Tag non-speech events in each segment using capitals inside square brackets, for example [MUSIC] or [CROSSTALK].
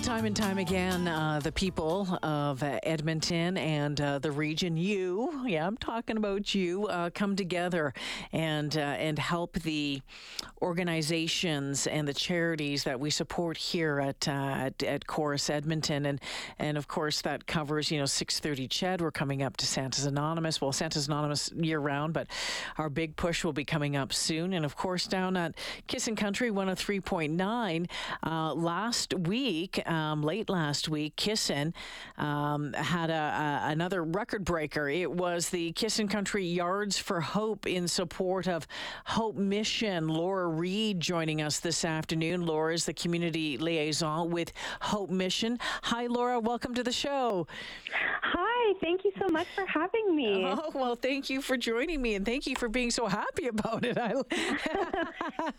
Well, time and time again, uh, the people of Edmonton and uh, the region, you, yeah, I'm talking about you, uh, come together and uh, and help the organizations and the charities that we support here at uh, at, at Corus Edmonton, and and of course that covers you know 6:30 CHED. We're coming up to Santa's Anonymous. Well, Santa's Anonymous year round, but our big push will be coming up soon, and of course down at Kissin' Country 103.9 last week um, late last week, Kissin um, had a, a, another record breaker. It was the Kissin Country Yards for Hope in support of Hope Mission. Laura Reed joining us this afternoon. Laura is the community liaison with Hope Mission. Hi, Laura. Welcome to the show. Hi, thank you so much for having me. [LAUGHS] Oh, well, thank you for joining me and thank you for being so happy about it. [LAUGHS] I...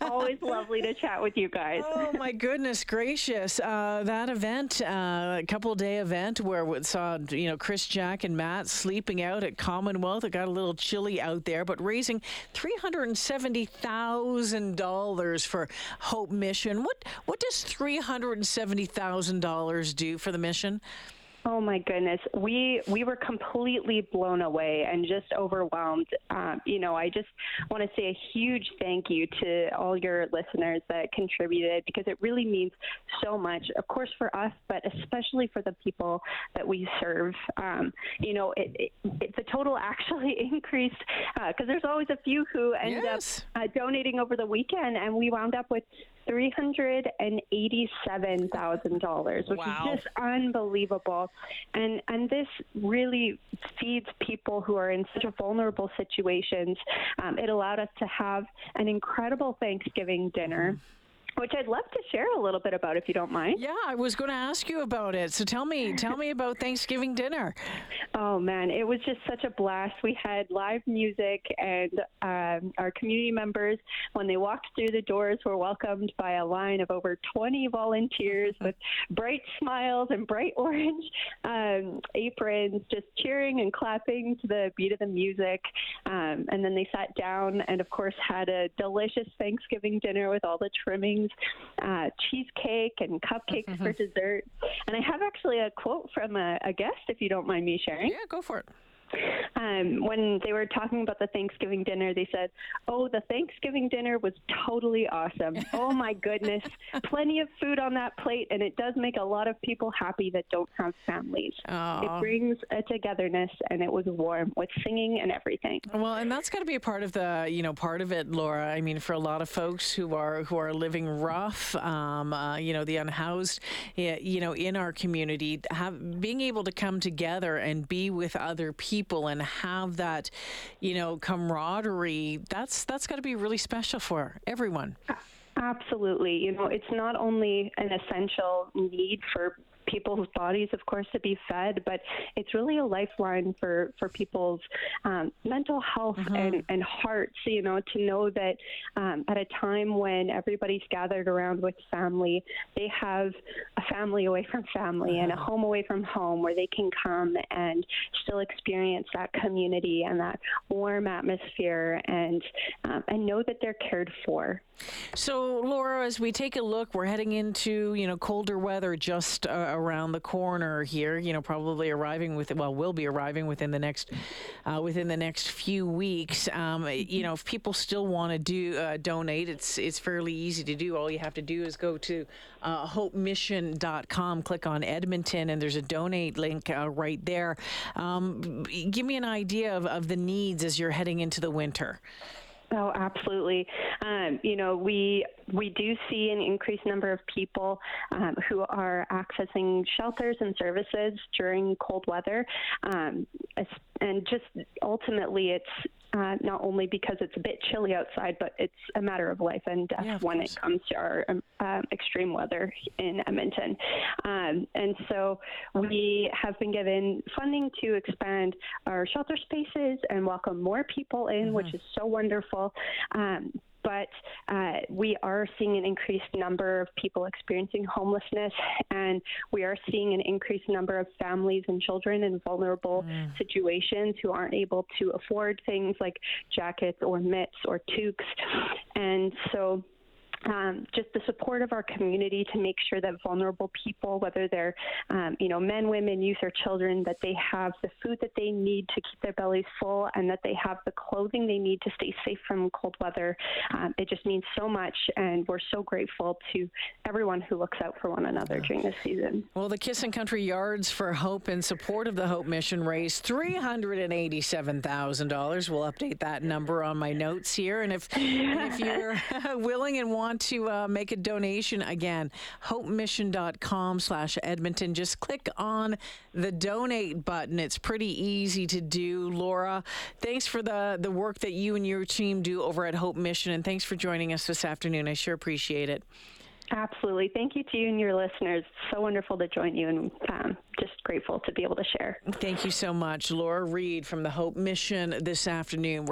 [LAUGHS] Always lovely to chat with you guys. Oh, my goodness gracious. Uh, that event, uh, a couple day event where we saw, you know, Chris, Jack, and Matt sleeping out at Commonwealth. It got a little chilly out there, but raising $370,000 for Hope Mission. What, what does $370,000 do for the mission? Oh my goodness, we we were completely blown away and just overwhelmed. Um, you know, I just want to say a huge thank you to all your listeners that contributed because it really means so much. Of course, for us, but especially for the people that we serve. Um, you know, it, it, it, the total [LAUGHS] actually increased because uh, there's always a few who end yes. up uh, donating over the weekend, and we wound up with three hundred and eighty-seven thousand dollars, which wow. is just unbelievable. And and this really feeds people who are in such vulnerable situations. Um, it allowed us to have an incredible Thanksgiving dinner. Mm-hmm which I'd love to share a little bit about if you don't mind. Yeah, I was going to ask you about it. So tell me, tell me about Thanksgiving dinner. Oh man, it was just such a blast. We had live music, and um, our community members, when they walked through the doors, were welcomed by a line of over 20 volunteers [LAUGHS] with bright smiles and bright orange um, aprons, just cheering and clapping to the beat of the music. Um, and then they sat down and, of course, had a delicious Thanksgiving dinner with all the trimmings, uh, cheesecake and cupcakes mm-hmm. for dessert. And I have actually a quote from a, a guest, if you don't mind me sharing. Yeah, go for it. Um, when they were talking about the Thanksgiving dinner, they said, "Oh, the Thanksgiving dinner was totally awesome. Oh my [LAUGHS] goodness, plenty of food on that plate, and it does make a lot of people happy that don't have families. It brings a togetherness, and it was warm with singing and everything. Well, and that's got to be a part of the, you know, part of it, Laura. I mean, for a lot of folks who are who are living rough, um, uh, you know, the unhoused, you know, in our community, have being able to come together and be with other people and have that, you know, camaraderie, that's that's got to be really special for everyone. Absolutely. You know, it's not only an essential need for people's bodies, of course, to be fed, but it's really a lifeline for, for people's um, mental health mm-hmm. and, and hearts, you know, to know that um, at a time when everybody's gathered around with family, they have a family away from family and a home away from home where they can come and still experience that community and that warm atmosphere and um, and know that they're cared for. So, Laura, as we take a look, we're heading into you know colder weather just uh, around the corner here. You know, probably arriving with well, will be arriving within the next uh, within the next few weeks. Um, you know, if people still want to do uh, donate, it's it's fairly easy to do. All you have to do is go to uh, hopemission.com, click on Edmonton, and there's a donate link uh, right there. Um, give me an idea of, of the needs as you're heading into the winter. Oh, absolutely. Um, you know, we we do see an increased number of people um, who are accessing shelters and services during cold weather, um, and just ultimately, it's uh, not only because it's a bit chilly outside, but it's a matter of life and death yeah, when course. it comes to our um, uh, extreme weather in Edmonton. Um, and so we have been given funding to expand our shelter spaces and welcome more people in, mm-hmm. which is so wonderful. Um, but uh, we are seeing an increased number of people experiencing homelessness, and we are seeing an increased number of families and children in vulnerable mm. situations who aren't able to afford things like jackets or mitts or toques. And so um, just the support of our community to make sure that vulnerable people, whether they're um, you know men, women, youth, or children, that they have the food that they need to keep their bellies full, and that they have the clothing they need to stay safe from cold weather. Um, it just means so much, and we're so grateful to everyone who looks out for one another during this season. Well, the Kissin Country Yards for Hope in support of the Hope Mission raised three hundred and eighty-seven thousand dollars. We'll update that number on my notes here, and if if you're [LAUGHS] willing and want to uh, make a donation, again, hopemission.com slash Edmonton. Just click on the donate button. It's pretty easy to do. Laura, thanks for the, the work that you and your team do over at Hope Mission, and thanks for joining us this afternoon. I sure appreciate it. Absolutely. Thank you to you and your listeners. So wonderful to join you and um, just grateful to be able to share. Thank you so much. Laura Reed from the Hope Mission this afternoon. We're